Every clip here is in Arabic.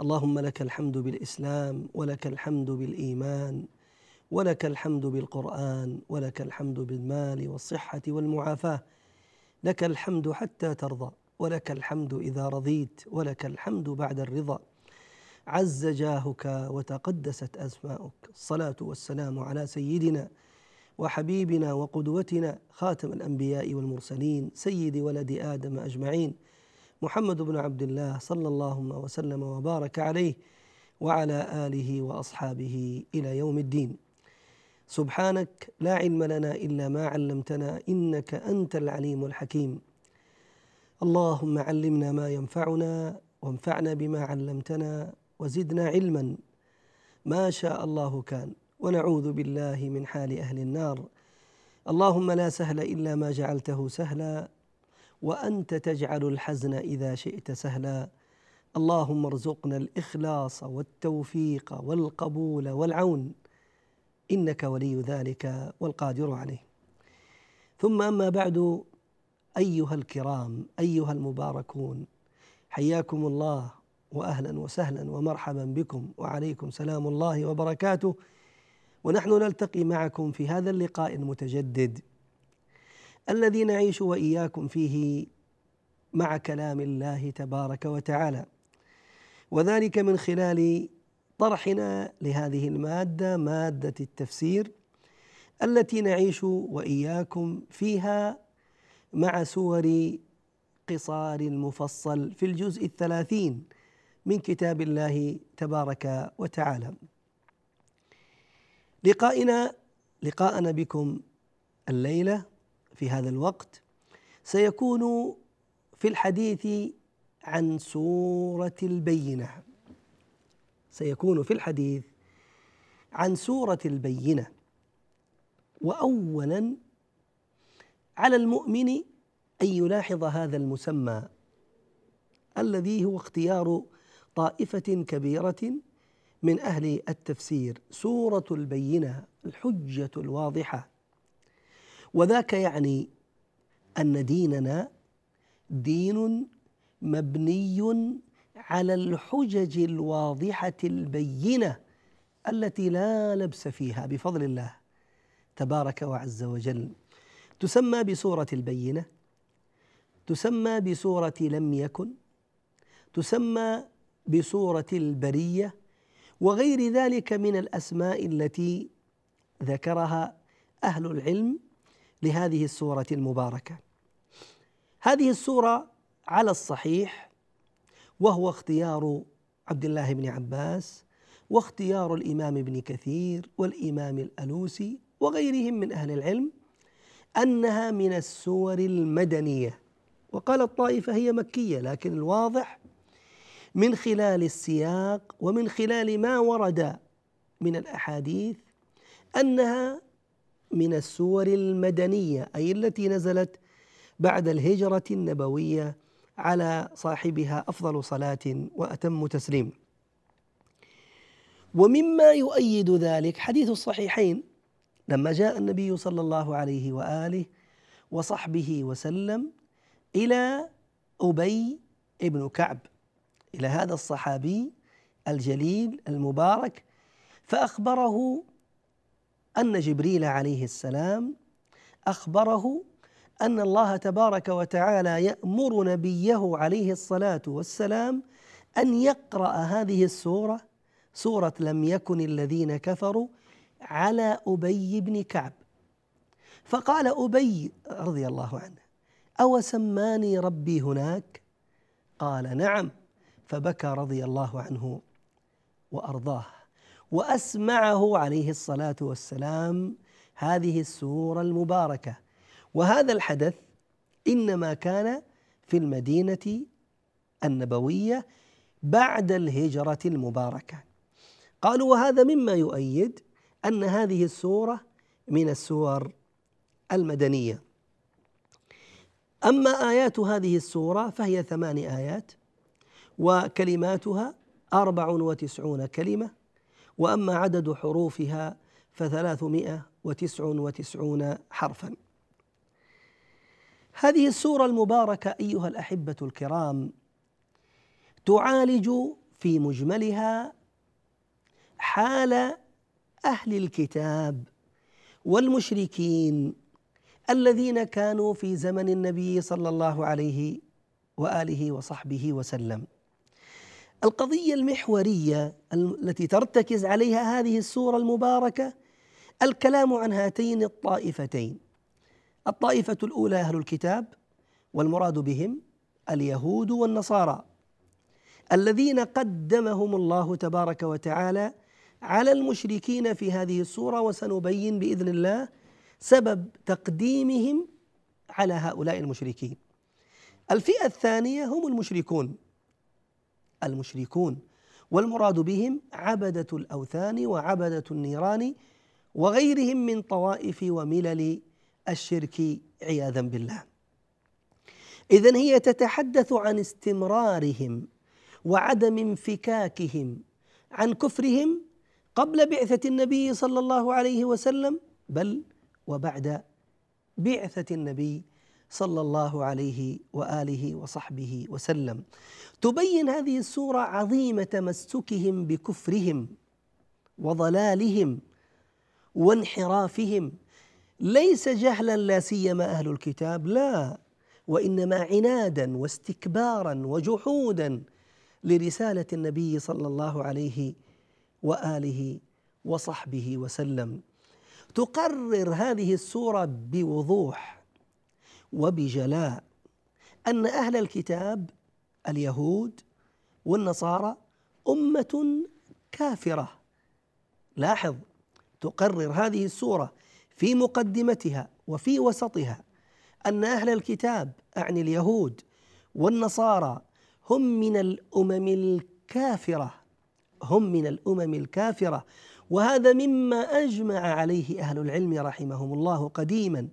اللهم لك الحمد بالإسلام ولك الحمد بالإيمان ولك الحمد بالقرآن ولك الحمد بالمال والصحة والمعافاة. لك الحمد حتى ترضى ولك الحمد إذا رضيت ولك الحمد بعد الرضا. عز جاهك وتقدست أسماؤك. الصلاة والسلام على سيدنا وحبيبنا وقدوتنا خاتم الأنبياء والمرسلين سيد ولد آدم أجمعين. محمد بن عبد الله صلى الله وسلم وبارك عليه وعلى آله وأصحابه إلى يوم الدين. سبحانك لا علم لنا إلا ما علمتنا إنك أنت العليم الحكيم. اللهم علمنا ما ينفعنا وانفعنا بما علمتنا وزدنا علما. ما شاء الله كان. ونعوذ بالله من حال أهل النار. اللهم لا سهل إلا ما جعلته سهلا. وأنت تجعل الحزن إذا شئت سهلا. اللهم ارزقنا الإخلاص والتوفيق والقبول والعون. إنك ولي ذلك والقادر عليه. ثم أما بعد أيها الكرام أيها المباركون حياكم الله واهلا وسهلا ومرحبا بكم وعليكم سلام الله وبركاته. ونحن نلتقي معكم في هذا اللقاء المتجدد. الذي نعيش وإياكم فيه مع كلام الله تبارك وتعالى. وذلك من خلال طرحنا لهذه المادة مادة التفسير التي نعيش وإياكم فيها مع سور قصار المفصل في الجزء الثلاثين من كتاب الله تبارك وتعالى. لقائنا لقاءنا بكم الليلة. في هذا الوقت سيكون في الحديث عن سورة البينة. سيكون في الحديث عن سورة البينة. واولا على المؤمن أن يلاحظ هذا المسمى الذي هو اختيار طائفة كبيرة من أهل التفسير. سورة البينة الحجة الواضحة. وذاك يعني أن ديننا دين مبني على الحجج الواضحة البينة التي لا لبس فيها بفضل الله تبارك وعز وجل. تسمى بسورة البينة تسمى بسورة لم يكن تسمى بسورة البرية وغير ذلك من الأسماء التي ذكرها أهل العلم لهذه السورة المباركة. هذه السورة على الصحيح وهو اختيار عبد الله بن عباس واختيار الإمام ابن كثير والإمام الالوسي وغيرهم من أهل العلم أنها من السور المدنية. وقال الطائفة هي مكية لكن الواضح من خلال السياق ومن خلال ما ورد من الأحاديث أنها من السور المدنية أي التي نزلت بعد الهجرة النبوية على صاحبها أفضل صلاة وأتم تسليم. ومما يؤيد ذلك حديث الصحيحين لما جاء النبي صلى الله عليه وآله وصحبه وسلم إلى أبي ابن كعب إلى هذا الصحابي الجليل المبارك فأخبره أن جبريل عليه السلام أخبره أن الله تبارك وتعالى يأمر نبيه عليه الصلاة والسلام أن يقرأ هذه السورة سورة لم يكن الذين كفروا على أبي بن كعب. فقال أبي رضي الله عنه أو سماني ربي هناك؟ قال نعم. فبكى رضي الله عنه وأرضاه. وأسمعه عليه الصلاة والسلام. هذه السورة المباركة. وهذا الحدث إنما كان في المدينة النبوية بعد الهجرة المباركة. قالوا وهذا مما يؤيد أن هذه السورة من السور المدنية. أما آيات هذه السورة فهي ثمان آيات وكلماتها أربع وتسعون كلمة. وأما عدد حروفها فثلاثمائة وتسع وتسعون حرفا هذه السورة المباركة أيها الأحبة الكرام تعالج في مجملها حال أهل الكتاب والمشركين الذين كانوا في زمن النبي صلى الله عليه وآله وصحبه وسلم. القضية المحورية التي ترتكز عليها هذه السورة المباركة الكلام عن هاتين الطائفتين. الطائفة الأولى أهل الكتاب والمراد بهم اليهود والنصارى الذين قدمهم الله تبارك وتعالى على المشركين في هذه السورة وسنبين بإذن الله سبب تقديمهم على هؤلاء المشركين الفئة الثانية هم المشركون المشركون. والمراد بهم عبدة الأوثان وعبدة النيران وغيرهم من طوائف وملل الشرك عياذا بالله. إذا هي تتحدث عن استمرارهم وعدم انفكاكهم عن كفرهم قبل بعثة النبي صلى الله عليه وسلم بل وبعد بعثة النبي صلى الله عليه وآله وصحبه وسلم. تبين هذه السورة عظيم تمسكهم بكفرهم وضلالهم وانحرافهم. ليس جهلا لا سيما أهل الكتاب لا وإنما عنادا واستكبارا وجحودا لرسالة النبي صلى الله عليه وآله وصحبه وسلم. تقرر هذه السورة بوضوح وبجلاء. أن أهل الكتاب اليهود والنصارى أمة كافرة. لاحظ تقرر هذه السورة في مقدمتها وفي وسطها أن أهل الكتاب أعني اليهود والنصارى هم من الأمم الكافرة. هم من الأمم الكافرة. وهذا مما أجمع عليه أهل العلم رحمهم الله قديما.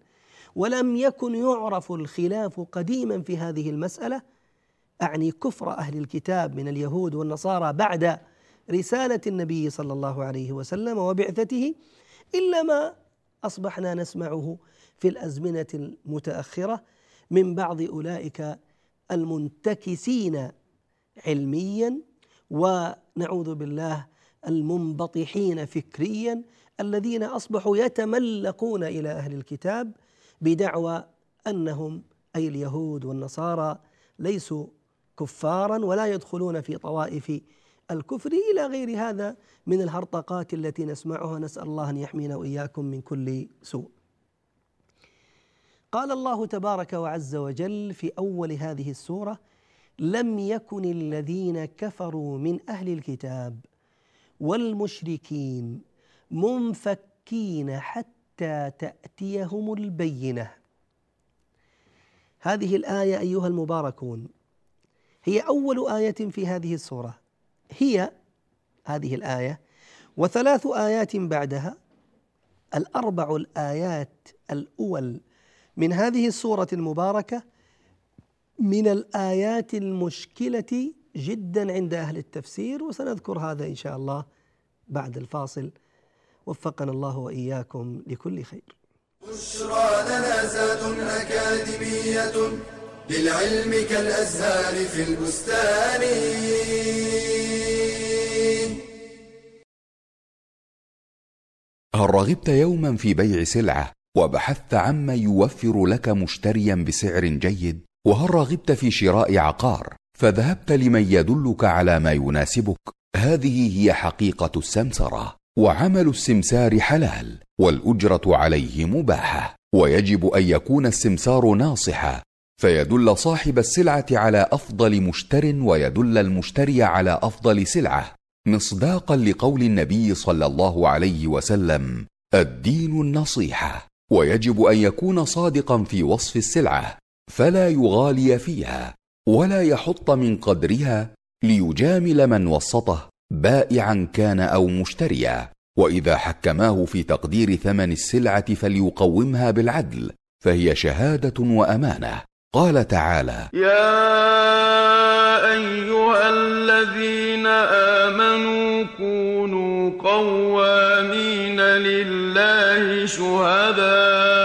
ولم يكن يعرف الخلاف قديما في هذه المسألة. أعني كفر أهل الكتاب من اليهود والنصارى بعد رسالة النبي صلى الله عليه وسلم وبعثته إلا ما أصبحنا نسمعه في الأزمنة المتأخرة من بعض أولئك المنتكسين علميا ونعوذ بالله المنبطحين فكريا الذين أصبحوا يتملقون إلى أهل الكتاب بدعوى أنهم أي اليهود والنصارى ليسوا كفارا ولا يدخلون في طوائف الكفر إلى غير هذا من الهرطقات التي نسمعها نسال الله أن يحمينا وإياكم من كل سوء. قال الله تبارك وعز وجل في أول هذه السورة: لم يكن الذين كفروا من أهل الكتاب والمشركين منفكين حتى تأتيهم البينة. هذه الآية أيها المباركون هي أول آية في هذه السورة. هي هذه الآية وثلاث آيات بعدها الأربع الآيات الأول من هذه السورة المباركة من الآيات المشكلة جدا عند أهل التفسير وسنذكر هذا إن شاء الله بعد الفاصل. وفقنا الله وإياكم لكل خير. بشرى لنا زاد أكاديمية للعلم كالأزهار في البستان. هل رغبت يوما في بيع سلعة وبحثت عما يوفر لك مشتريا بسعر جيد؟ وهل رغبت في شراء عقار فذهبت لمن يدلك على ما يناسبك؟ هذه هي حقيقة السمسرة. وعمل السمسار حلال والأجرة عليه مباحة. ويجب أن يكون السمسار ناصحا. فيدل صاحب السلعة على أفضل مشتر ويدل المشتري على أفضل سلعة. مصداقا لقول النبي صلى الله عليه وسلم الدين النصيحة. ويجب أن يكون صادقا في وصف السلعة فلا يغالي فيها ولا يحط من قدرها ليجامل من وسطه. بائعا كان أو مشتريا وإذا حكماه في تقدير ثمن السلعة فليقومها بالعدل فهي شهادة وأمانة. قال تعالى يا أيها الذين آمنوا كونوا قوامين لله شهداء.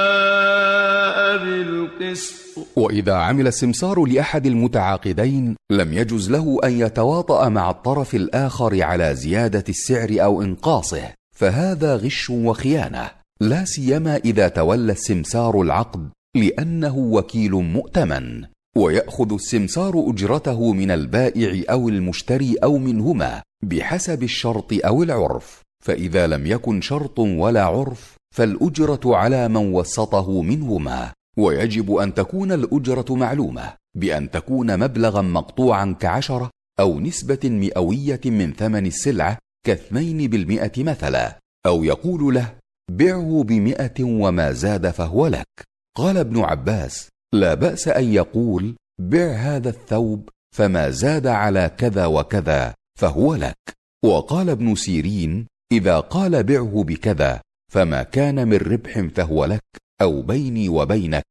وإذا عمل السمسار لأحد المتعاقدين لم يجز له أن يتواطأ مع الطرف الآخر على زيادة السعر أو إنقاصه. فهذا غش وخيانة. لا سيما إذا تولى السمسار العقد لأنه وكيل مؤتمن ويأخذ السمسار أجرته من البائع أو المشتري أو منهما بحسب الشرط أو العرف. فإذا لم يكن شرط ولا عرف فالأجرة على من وسطه منهما. ويجب أن تكون الأجرة معلومة بأن تكون مبلغا مقطوعا كعشرة أو نسبة مئوية من ثمن السلعة كاثنين بالمئة مثلا أو يقول له بعه بمئة وما زاد فهو لك. قال ابن عباس لا بأس أن يقول بع هذا الثوب فما زاد على كذا وكذا فهو لك. وقال ابن سيرين إذا قال بعه بكذا فما كان من ربح فهو لك. أو بيني وبينك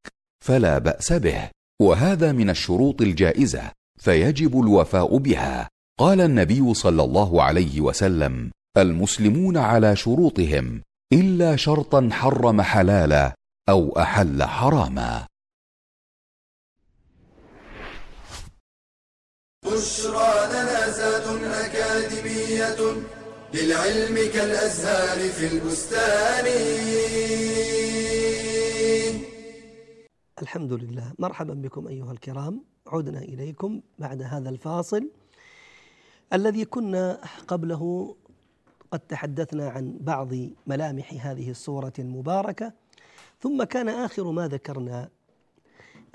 فلا بأس به. وهذا من الشروط الجائزة فيجب الوفاء بها. قال النبي صلى الله عليه وسلم المسلمون على شروطهم إلا شرطا حرم حلالا أو أحل حراما. بشرى لنا زاد أكاديمية للعلم كالأزهار في البستان. الحمد لله. مرحبا بكم أيها الكرام. عدنا إليكم بعد هذا الفاصل الذي كنا قبله قد تحدثنا عن بعض ملامح هذه السوره المباركة ثم كان آخر ما ذكرنا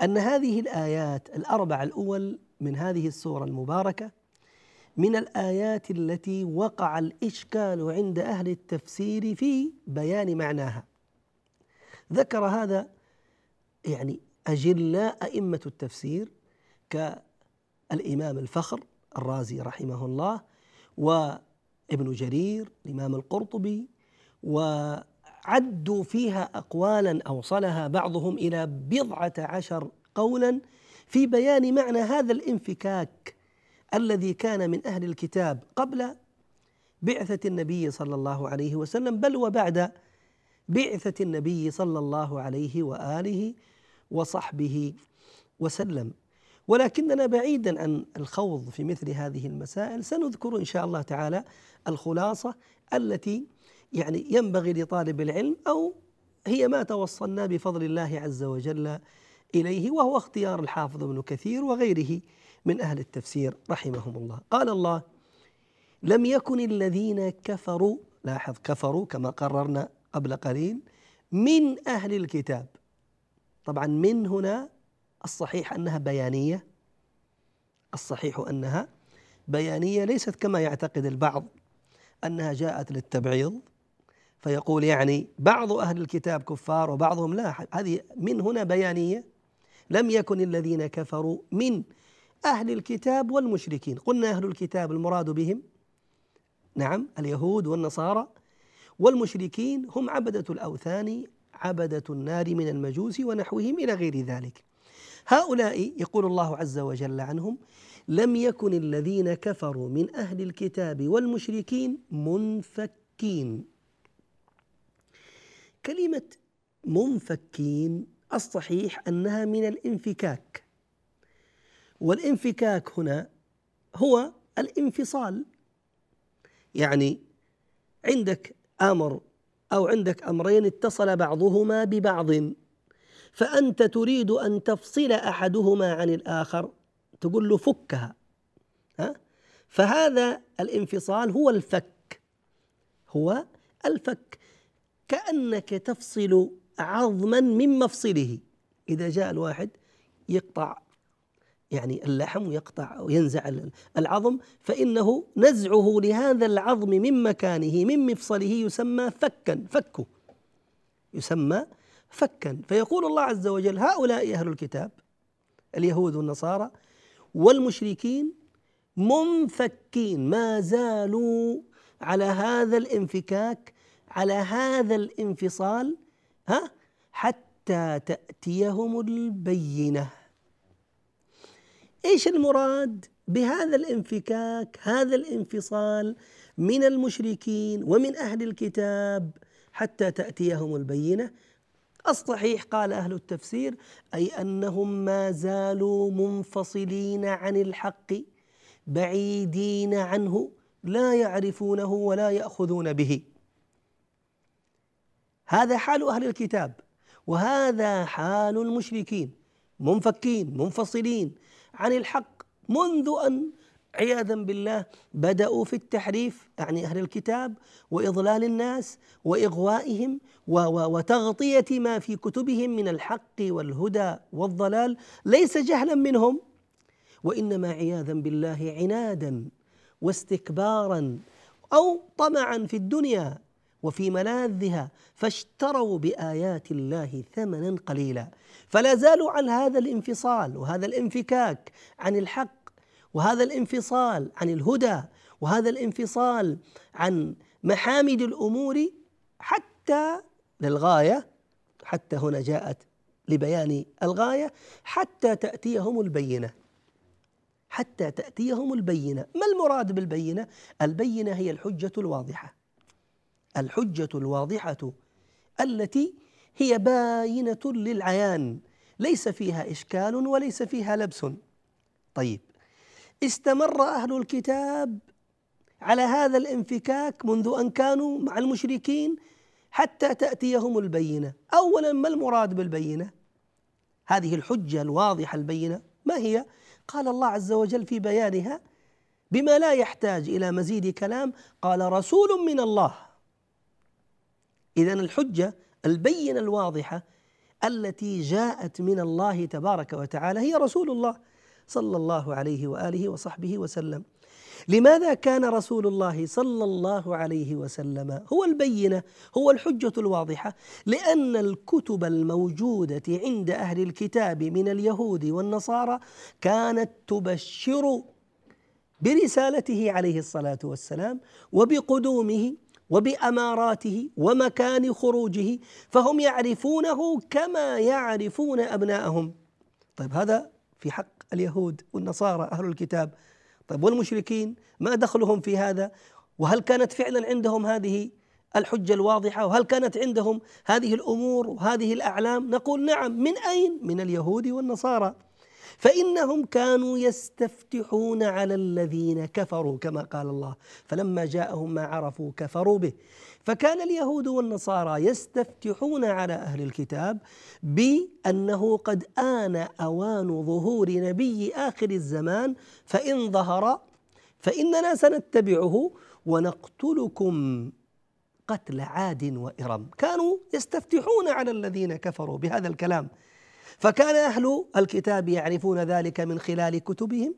أن هذه الآيات الأربع الأول من هذه السوره المباركة من الآيات التي وقع الإشكال عند أهل التفسير في بيان معناها. ذكر هذا يعني أجلاء أئمة التفسير كالإمام الفخر الرازي رحمه الله وابن جرير الإمام القرطبي وعدوا فيها أقوالا أوصلها بعضهم إلى بضعة عشر قولا في بيان معنى هذا الانفكاك الذي كان من أهل الكتاب قبل بعثة النبي صلى الله عليه وسلم بل وبعد بعثة النبي صلى الله عليه وآله وصحبه وسلم. ولكننا بعيدا عن الخوض في مثل هذه المسائل سنذكر إن شاء الله تعالى الخلاصة التي يعني ينبغي لطالب العلم أو هي ما توصلنا بفضل الله عز وجل إليه وهو اختيار الحافظ ابن كثير وغيره من أهل التفسير رحمهم الله. قال الله لم يكن الذين كفروا لاحظ كفروا كما قررنا قبل قليل من أهل الكتاب طبعا من هنا الصحيح أنها بيانية الصحيح أنها بيانية ليست كما يعتقد البعض أنها جاءت للتبعيض فيقول يعني بعض أهل الكتاب كفار وبعضهم لا هذه من هنا بيانية لم يكن الذين كفروا من أهل الكتاب والمشركين. قلنا أهل الكتاب المراد بهم نعم اليهود والنصارى والمشركين هم عبدة الأوثان عبدة النار من المجوس ونحوهم إلى غير ذلك. هؤلاء يقول الله عز وجل عنهم لم يكن الذين كفروا من أهل الكتاب والمشركين منفكين. كلمة منفكين الصحيح أنها من الانفكاك. والانفكاك هنا هو الانفصال. يعني عندك آمر أو عندك أمرين اتصل بعضهما ببعض. فأنت تريد أن تفصل أحدهما عن الآخر. تقول له فكها. ها؟ فهذا الانفصال هو الفك. هو الفك. كأنك تفصل عظما من مفصله. إذا جاء الواحد يقطع يعني اللحم ويقطع وينزع العظم فإنه نزعه لهذا العظم من مكانه من مفصله يسمى فكا فكه يسمى فكا. فيقول الله عز وجل هؤلاء أهل الكتاب اليهود والنصارى والمشركين منفكين ما زالوا على هذا الانفكاك على هذا الانفصال ها حتى تأتيهم البينة. إيش المراد بهذا الانفكاك هذا الانفصال من المشركين ومن أهل الكتاب حتى تأتيهم البينة؟ الصحيح قال أهل التفسير أي أنهم ما زالوا منفصلين عن الحق بعيدين عنه لا يعرفونه ولا يأخذون به. هذا حال أهل الكتاب وهذا حال المشركين منفكين منفصلين. عن الحق. منذ أن عياذا بالله بدأوا في التحريف يعني أهل الكتاب وإضلال الناس وإغوائهم وتغطية ما في كتبهم من الحق والهدى والضلال ليس جهلا منهم. وإنما عياذا بالله عنادا واستكبارا أو طمعا في الدنيا وفي ملاذها فاشتروا بآيات الله ثمنا قليلا. فلا زالوا عن هذا الانفصال وهذا الانفكاك عن الحق وهذا الانفصال عن الهدى وهذا الانفصال عن محامد الأمور حتى للغاية حتى هنا جاءت لبيان الغاية حتى تأتيهم البينة. حتى تأتيهم البينة. ما المراد بالبينة؟ البينة هي الحجة الواضحة. الحجة الواضحة التي هي باينة للعيان. ليس فيها إشكال وليس فيها لبس. طيب استمر أهل الكتاب على هذا الانفكاك منذ أن كانوا مع المشركين حتى تأتيهم البينة. اولا ما المراد بالبينة؟ هذه الحجة الواضحة البينة ما هي؟ قال الله عز وجل في بيانها بما لا يحتاج إلى مزيد كلام قال رسول من الله اذا الحجة البينة الواضحة التي جاءت من الله تبارك وتعالى هي رسول الله صلى الله عليه وآله وصحبه وسلم. لماذا كان رسول الله صلى الله عليه وسلم هو البينة هو الحجة الواضحة؟ لأن الكتب الموجودة عند أهل الكتاب من اليهود والنصارى كانت تبشر برسالته عليه الصلاة والسلام وبقدومه وبأماراته ومكان خروجه فهم يعرفونه كما يعرفون أبناءهم. طيب هذا في حق اليهود والنصارى أهل الكتاب. طيب والمشركين ما دخلهم في هذا؟ وهل كانت فعلا عندهم هذه الحجة الواضحة؟ وهل كانت عندهم هذه الأمور وهذه الأعلام؟ نقول نعم. من أين؟ من اليهود والنصارى. فإنهم كانوا يستفتحون على الذين كفروا كما قال الله. فلما جاءهم ما عرفوا كفروا به. فكان اليهود والنصارى يستفتحون على أهل الكتاب بأنه قد آن أوان ظهور نبي آخر الزمان فإن ظهر فإننا سنتبعه ونقتلكم قتل عاد وإرم. كانوا يستفتحون على الذين كفروا بهذا الكلام. فكان أهل الكتاب يعرفون ذلك من خلال كتبهم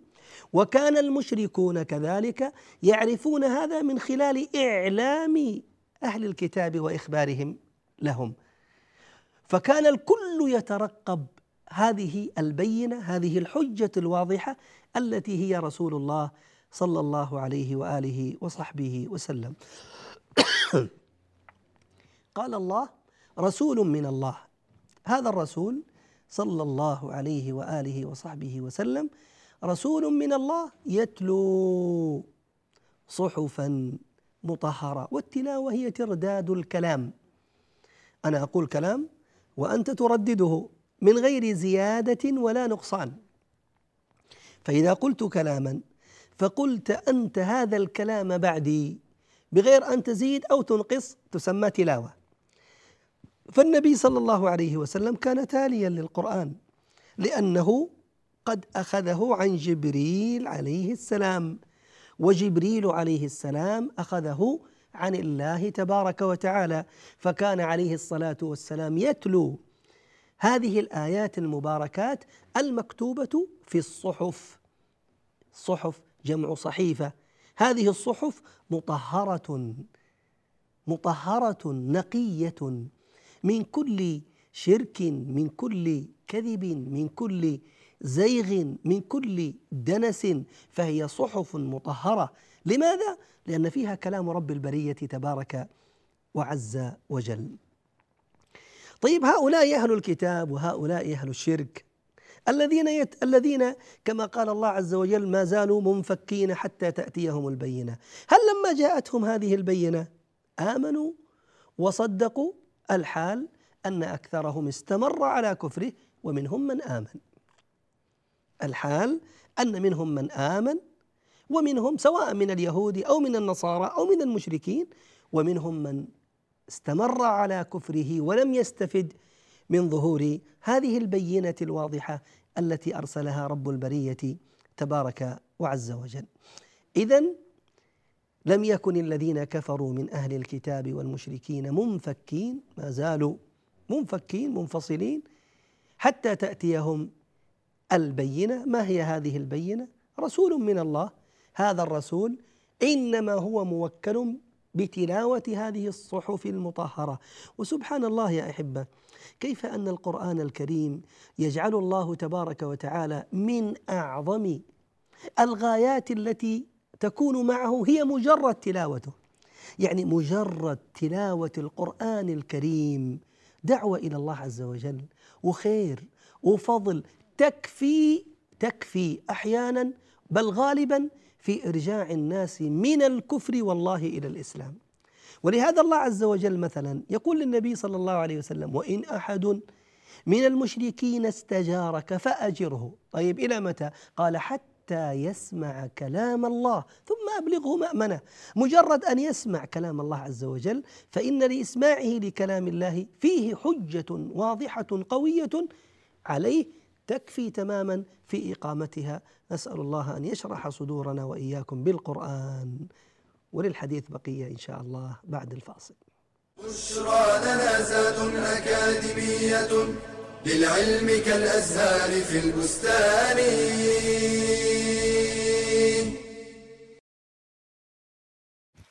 وكان المشركون كذلك يعرفون هذا من خلال إعلام أهل الكتاب وإخبارهم لهم. فكان الكل يترقب هذه البينة هذه الحجة الواضحة التي هي رسول الله صلى الله عليه وآله وصحبه وسلم. قال الله رسول من الله. هذا الرسول صلى الله عليه وآله وصحبه وسلم رسول من الله يتلو صحفا مطهرة والتلاوة هي ترداد الكلام. أنا أقول كلام وأنت تردده من غير زيادة ولا نقصان. فإذا قلت كلاما فقلت أنت هذا الكلام بعدي بغير أن تزيد أو تنقص تسمى تلاوة. فالنبي صلى الله عليه وسلم كان تاليا للقرآن لأنه قد أخذه عن جبريل عليه السلام وجبريل عليه السلام أخذه عن الله تبارك وتعالى فكان عليه الصلاة والسلام يتلو هذه الآيات المباركات المكتوبة في الصحف. صحف جمع صحيفة. هذه الصحف مطهرة مطهرة نقية. من كل شرك من كل كذب من كل زيغ من كل دنس فهي صحف مطهرة. لماذا؟ لأن فيها كلام رب البرية تبارك وعز وجل. طيب هؤلاء أهل الكتاب وهؤلاء أهل الشرك الذين يت... الذين كما قال الله عز وجل ما زالوا منفكين حتى تأتيهم البينة. هل لما جاءتهم هذه البينة آمنوا وصدقوا؟ الحال أن أكثرهم استمر على كفره ومنهم من آمن الحال أن منهم من آمن ومنهم سواء من اليهود أو من النصارى أو من المشركين ومنهم من استمر على كفره ولم يستفد من ظهور هذه البينة الواضحة التي أرسلها رب البرية تبارك وعز وجل. اذا لم يكن الذين كفروا من أهل الكتاب والمشركين منفكين ما زالوا منفكين منفصلين حتى تأتيهم البينة، ما هي هذه البينة؟ رسول من الله، هذا الرسول إنما هو موكل بتلاوة هذه الصحف المطهرة، وسبحان الله يا أحبة كيف أن القرآن الكريم يجعل الله تبارك وتعالى من أعظم الغايات التي تكون معه هي مجرد تلاوته. يعني مجرد تلاوة القرآن الكريم. دعوة إلى الله عز وجل. وخير وفضل. تكفي تكفي أحيانا بل غالبا في إرجاع الناس من الكفر والله إلى الإسلام. ولهذا الله عز وجل مثلا يقول للنبي صلى الله عليه وسلم وإن أحد من المشركين استجارك فأجره. طيب إلى متى؟ قال حتى يسمع كلام الله ثم أبلغه مأمنة. مجرد أن يسمع كلام الله عز وجل فإن لإسماعه لكلام الله فيه حجة واضحة قوية عليه تكفي تماما في إقامتها. نسأل الله أن يشرح صدورنا وإياكم بالقرآن. وللحديث بقية إن شاء الله بعد الفاصل. بشرى لنا زاد أكاديمية للعلم كالأزهار في البستان.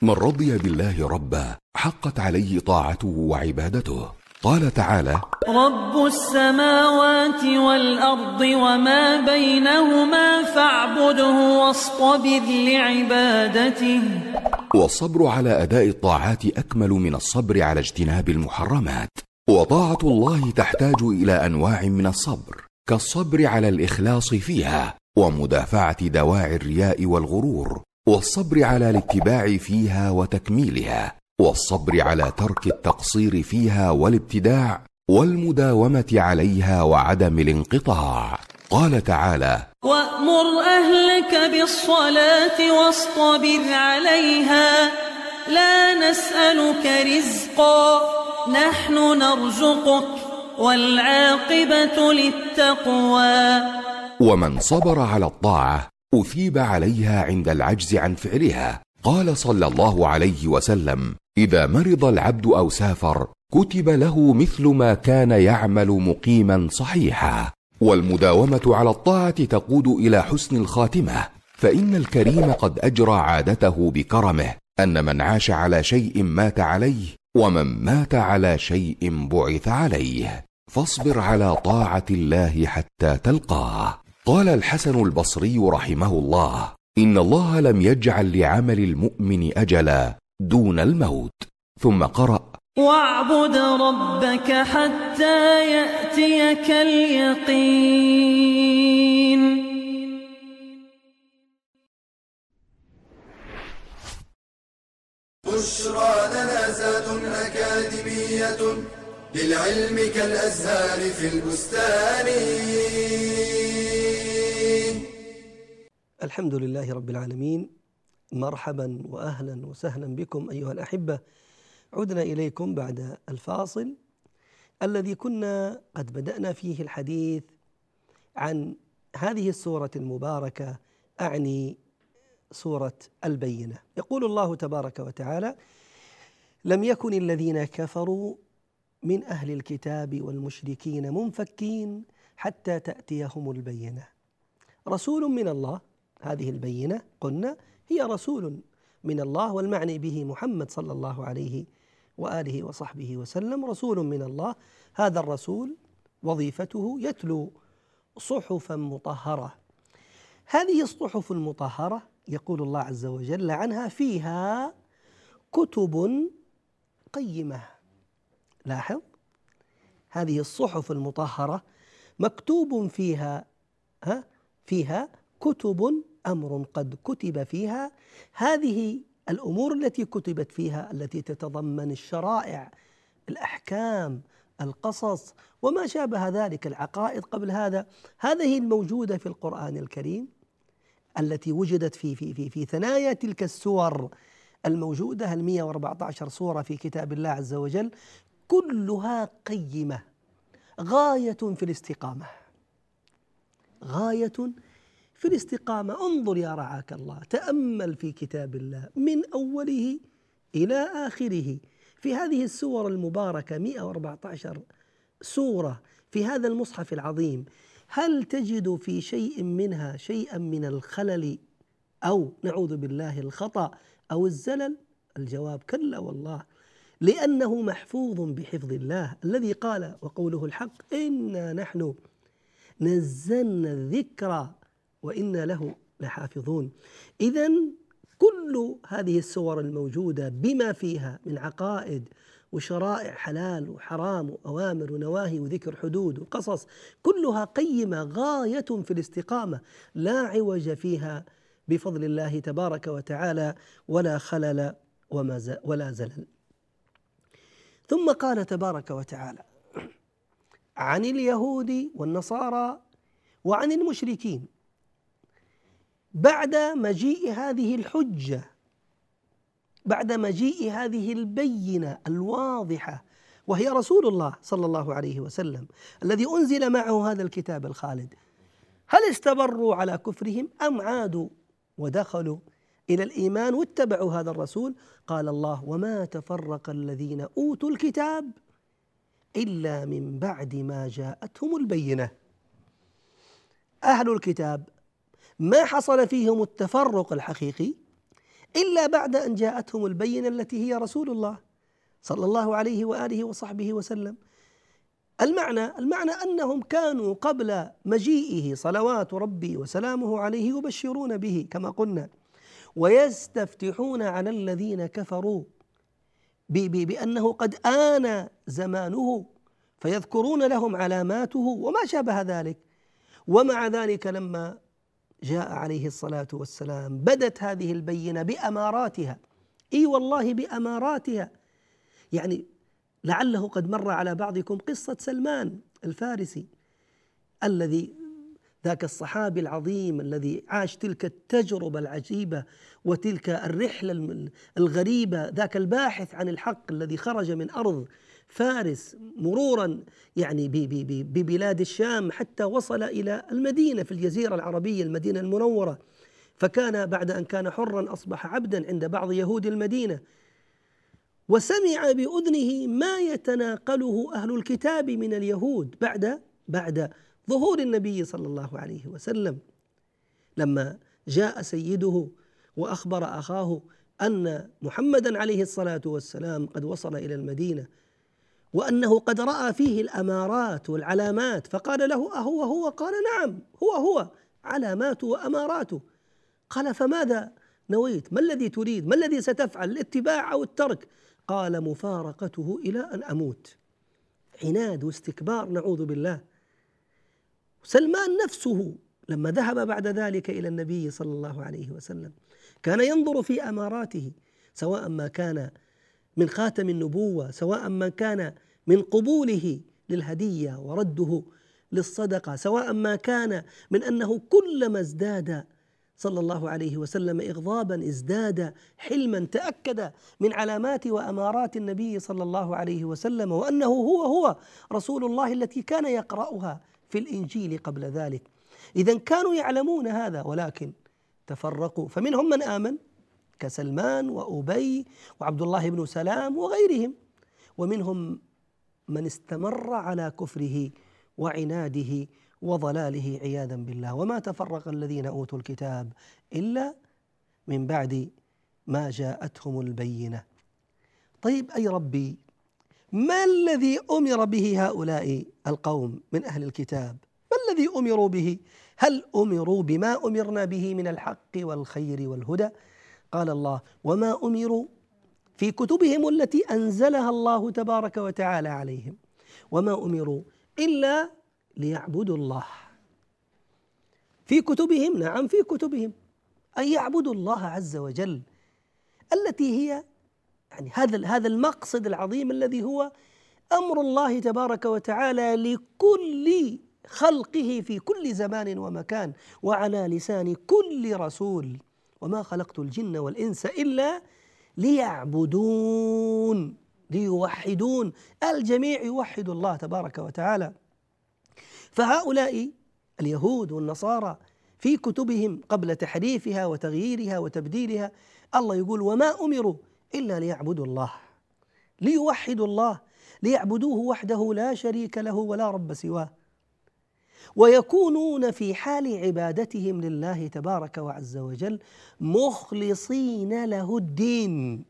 من رضي بالله ربا حقت عليه طاعته وعبادته. قال تعالى رب السماوات والأرض وما بينهما فاعبده واصطبر لعبادته. والصبر على أداء الطاعات أكمل من الصبر على اجتناب المحرمات. وطاعة الله تحتاج إلى أنواع من الصبر كالصبر على الإخلاص فيها ومدافعة دواعي الرياء والغرور والصبر على الاتباع فيها وتكميلها والصبر على ترك التقصير فيها والابتداع والمداومة عليها وعدم الانقطاع. قال تعالى وأمر أهلك بالصلاة واصطبر عليها لا نسألك رزقا. نحن نرزقك والعاقبة للتقوى. ومن صبر على الطاعة أثيب عليها عند العجز عن فعلها. قال صلى الله عليه وسلم إذا مرض العبد أو سافر كتب له مثل ما كان يعمل مقيما صحيحا. والمداومة على الطاعة تقود إلى حسن الخاتمة. فإن الكريم قد أجرى عادته بكرمه أن من عاش على شيء مات عليه ومن مات على شيء بعث عليه فاصبر على طاعة الله حتى تلقاه. قال الحسن البصري رحمه الله إن الله لم يجعل لعمل المؤمن أجلا دون الموت. ثم قرأ واعبد ربك حتى يأتيك اليقين. بشرى لنا زاد أكاديمية للعلم كالأزهار في البستان. الحمد لله رب العالمين. مرحبا واهلا وسهلا بكم أيها الأحبة. عدنا إليكم بعد الفاصل الذي كنا قد بدأنا فيه الحديث عن هذه السورة المباركة أعني سورة البينة. يقول الله تبارك وتعالى لم يكن الذين كفروا من أهل الكتاب والمشركين منفكين حتى تأتيهم البينة. رسول من الله هذه البينة قلنا هي رسول من الله والمعني به محمد صلى الله عليه وآله وصحبه وسلم. رسول من الله هذا الرسول وظيفته يتلو صحفا مطهرة. هذه الصحف المطهرة يقول الله عز وجل عنها فيها كتب قيمة. لاحظ؟ هذه الصحف المطهرة مكتوب فيها ها؟ فيها كتب أمر قد كتب فيها. هذه الأمور التي كتبت فيها التي تتضمن الشرائع الأحكام القصص وما شابه ذلك العقائد قبل هذا هذه الموجودة في القرآن الكريم. التي وجدت في في في في ثنايا تلك السور الموجودة ال 114 سوره في كتاب الله عز وجل كلها قيمة غاية في الاستقامة. غاية في الاستقامة. انظر يا رعاك الله تأمل في كتاب الله من أوله إلى آخره. في هذه السور المباركة 114 سوره في هذا المصحف العظيم هل تجد في شيء منها شيئا من الخلل أو نعوذ بالله الخطأ أو الزلل؟ الجواب كلا والله لأنه محفوظ بحفظ الله الذي قال وقوله الحق إنا نحن نزلنا الذكر وإنا له لحافظون. اذا كل هذه السور الموجودة بما فيها من عقائد وشرائع حلال وحرام وأوامر ونواهي وذكر حدود وقصص كلها قيمة غاية في الاستقامة لا عوج فيها بفضل الله تبارك وتعالى ولا خلل ولا زلل. ثم قال تبارك وتعالى عن اليهود والنصارى وعن المشركين بعد مجيء هذه الحجة بعد مجيء هذه البينة الواضحة وهي رسول الله صلى الله عليه وسلم الذي أنزل معه هذا الكتاب الخالد. هل استمروا على كفرهم أم عادوا ودخلوا إلى الإيمان واتبعوا هذا الرسول؟ قال الله وما تفرق الذين أوتوا الكتاب إلا من بعد ما جاءتهم البينة. أهل الكتاب ما حصل فيهم التفرق الحقيقي؟ إلا بعد أن جاءتهم البينة التي هي رسول الله صلى الله عليه وآله وصحبه وسلم. المعنى المعنى أنهم كانوا قبل مجيئه صلوات ربي وسلامه عليه يبشرون به كما قلنا. ويستفتحون على الذين كفروا بأنه قد آن زمانه فيذكرون لهم علاماته وما شابه ذلك. ومع ذلك لما جاء عليه الصلاة والسلام. بدت هذه البينة بأماراتها. إي والله بأماراتها. يعني لعله قد مر على بعضكم قصة سلمان الفارسي الذي ذاك الصحابي العظيم الذي عاش تلك التجربة العجيبة وتلك الرحلة الغريبة ذاك الباحث عن الحق الذي خرج من أرض فارس مرورا يعني ببلاد الشام حتى وصل إلى المدينة في الجزيرة العربية المدينة المنورة. فكان بعد أن كان حرا أصبح عبدا عند بعض يهود المدينة. وسمع بأذنه ما يتناقله أهل الكتاب من اليهود بعد بعد ظهور النبي صلى الله عليه وسلم. لما جاء سيده وأخبر أخاه أن محمدا عليه الصلاة والسلام قد وصل إلى المدينة وأنه قد رأى فيه الأمارات والعلامات فقال له أهو هو قال نعم هو هو علاماته واماراته قال فماذا نويت؟ ما الذي تريد؟ ما الذي ستفعل؟ الاتباع أو الترك؟ قال مفارقته إلى أن أموت. عناد واستكبار نعوذ بالله. سلمان نفسه لما ذهب بعد ذلك إلى النبي صلى الله عليه وسلم كان ينظر في أماراته سواء ما كان من خاتم النبوة سواء ما كان من قبوله للهدية ورده للصدقة سواء ما كان من أنه كلما ازداد صلى الله عليه وسلم اغضابا ازداد حلما تأكد من علامات وأمارات النبي صلى الله عليه وسلم وأنه هو هو رسول الله التي كان يقرأها في الإنجيل قبل ذلك. اذا كانوا يعلمون هذا ولكن تفرقوا. فمنهم من آمن كسلمان وأبي وعبد الله بن سلام وغيرهم ومنهم من استمر على كفره وعناده وضلاله عياذا بالله. وما تفرق الذين أوتوا الكتاب إلا من بعد ما جاءتهم البينة. طيب أي ربي ما الذي أمر به هؤلاء القوم من أهل الكتاب؟ ما الذي أمروا به؟ هل أمروا بما أمرنا به من الحق والخير والهدى؟ قال الله وما أمروا في كتبهم التي أنزلها الله تبارك وتعالى عليهم. وما أمروا إلا ليعبدوا الله. في كتبهم نعم في كتبهم أن يعبدوا الله عز وجل التي هي يعني هذا هذا المقصد العظيم الذي هو أمر الله تبارك وتعالى لكل خلقه في كل زمان ومكان وعلى لسان كل رسول. وما خلقت الجن والإنس إلا ليعبدون ليوحدون. الجميع يوحد الله تبارك وتعالى. فهؤلاء اليهود والنصارى في كتبهم قبل تحريفها وتغييرها وتبديلها الله يقول وما أمروا إلا ليعبدوا الله. ليوحدوا الله ليعبدوه وحده لا شريك له ولا رب سواه. ويكونون في حال عبادتهم لله تبارك وعز وجل مخلصين له الدين.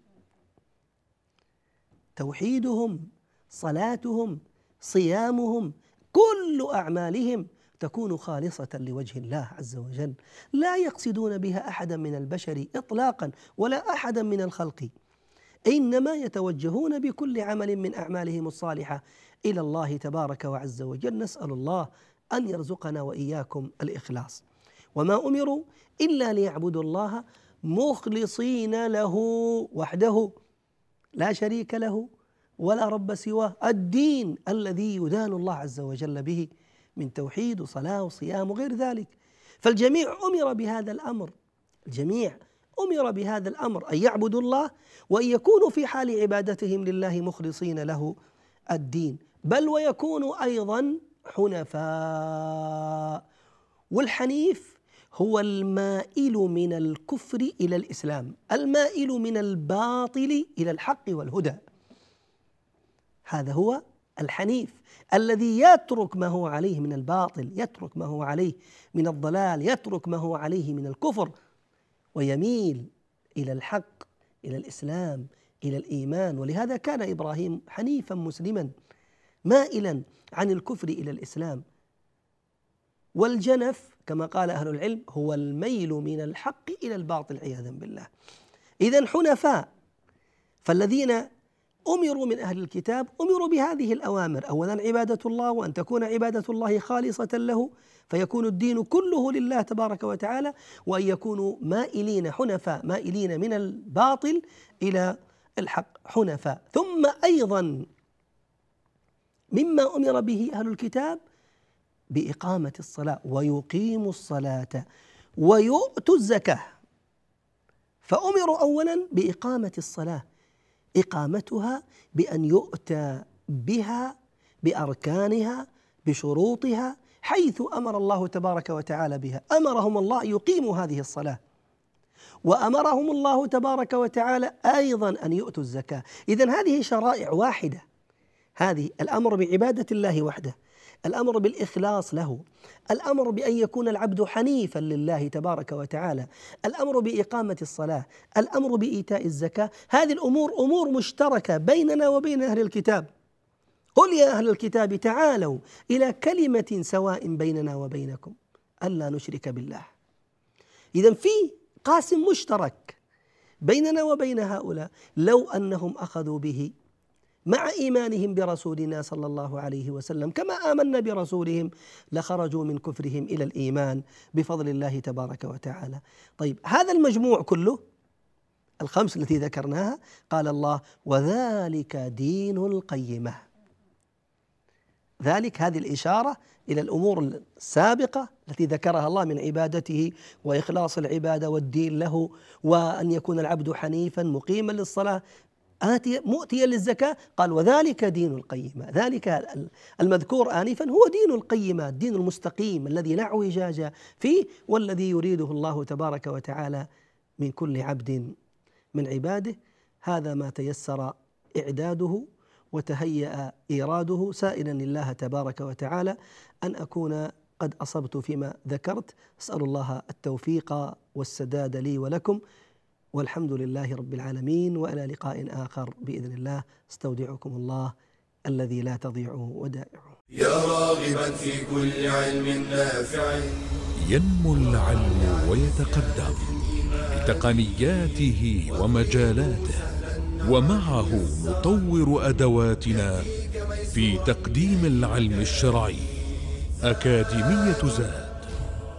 توحيدهم صلاتهم صيامهم كل أعمالهم تكون خالصة لوجه الله عز وجل. لا يقصدون بها أحدا من البشر اطلاقا ولا أحدا من الخلق. إنما يتوجهون بكل عمل من أعمالهم الصالحة إلى الله تبارك وعز وجل. نسأل الله أن يرزقنا وإياكم الإخلاص. وما أمروا إلا ليعبدوا الله مخلصين له وحده لا شريك له ولا رب سواه الدين الذي يدان الله عز وجل به من توحيد وصلاة وصيام وغير ذلك. فالجميع أمر بهذا الأمر الجميع أمر بهذا الأمر أن يعبدوا الله وأن يكونوا في حال عبادتهم لله مخلصين له الدين. بل ويكونوا أيضا حنفاء. والحنيف هو المائل من الكفر إلى الإسلام المائل من الباطل إلى الحق والهدى. هذا هو الحنيف الذي يترك ما هو عليه من الباطل يترك ما هو عليه من الضلال يترك ما هو عليه من الكفر. ويميل إلى الحق إلى الإسلام إلى الإيمان. ولهذا كان إبراهيم حنيفا مسلما. مائلا عن الكفر إلى الإسلام. والجنف كما قال أهل العلم هو الميل من الحق إلى الباطل عياذا بالله. اذا حنفاء فالذين أمروا من أهل الكتاب أمروا بهذه الأوامر. اولا عبادة الله وأن تكون عبادة الله خالصة له فيكون الدين كله لله تبارك وتعالى وأن يكونوا مائلين حنفاء مائلين من الباطل إلى الحق حنفاء. ثم أيضا مما أمر به أهل الكتاب بإقامة الصلاة ويقيموا الصلاة ويؤتوا الزكاة. فأمروا اولا بإقامة الصلاة إقامتها بأن يؤتى بها بأركانها بشروطها حيث أمر الله تبارك وتعالى بها. أمرهم الله يقيموا هذه الصلاة. وأمرهم الله تبارك وتعالى أيضا أن يؤتوا الزكاة. اذا هذه شرائع واحدة. هذه الأمر بعبادة الله وحده الأمر بالإخلاص له الأمر بأن يكون العبد حنيفا لله تبارك وتعالى الأمر بإقامة الصلاة الأمر بإيتاء الزكاة هذه الأمور أمور مشتركة بيننا وبين أهل الكتاب. قل يا أهل الكتاب تعالوا إلى كلمة سواء بيننا وبينكم ألا نشرك بالله. اذا في قاسم مشترك بيننا وبين هؤلاء لو أنهم أخذوا به مع إيمانهم برسولنا صلى الله عليه وسلم كما آمنا برسولهم لخرجوا من كفرهم إلى الإيمان بفضل الله تبارك وتعالى. طيب هذا المجموع كله الخمس التي ذكرناها قال الله وذلك دين القيمة. ذلك هذه الإشارة إلى الأمور السابقة التي ذكرها الله من عبادته وإخلاص العبادة والدين له وأن يكون العبد حنيفا مقيما للصلاة آتي مؤتيا للزكاة. قال وذلك دين القيمة. ذلك المذكور آنفا هو دين القيمة الدين المستقيم الذي لا اعوجاج فيه والذي يريده الله تبارك وتعالى من كل عبد من عباده. هذا ما تيسر إعداده وتهيأ إيراده. سائلا الله تبارك وتعالى أن أكون قد أصبت فيما ذكرت. أسأل الله التوفيق والسداد لي ولكم والحمد لله رب العالمين وإلى لقاء آخر بإذن الله. استودعكم الله الذي لا تضيع ودائعه. يا راغبا في كل علم نافع. ينمو العلم ويتقدم بتقنياته ومجالاته ومعه نطور أدواتنا في تقديم العلم الشرعي. أكاديمية زاد.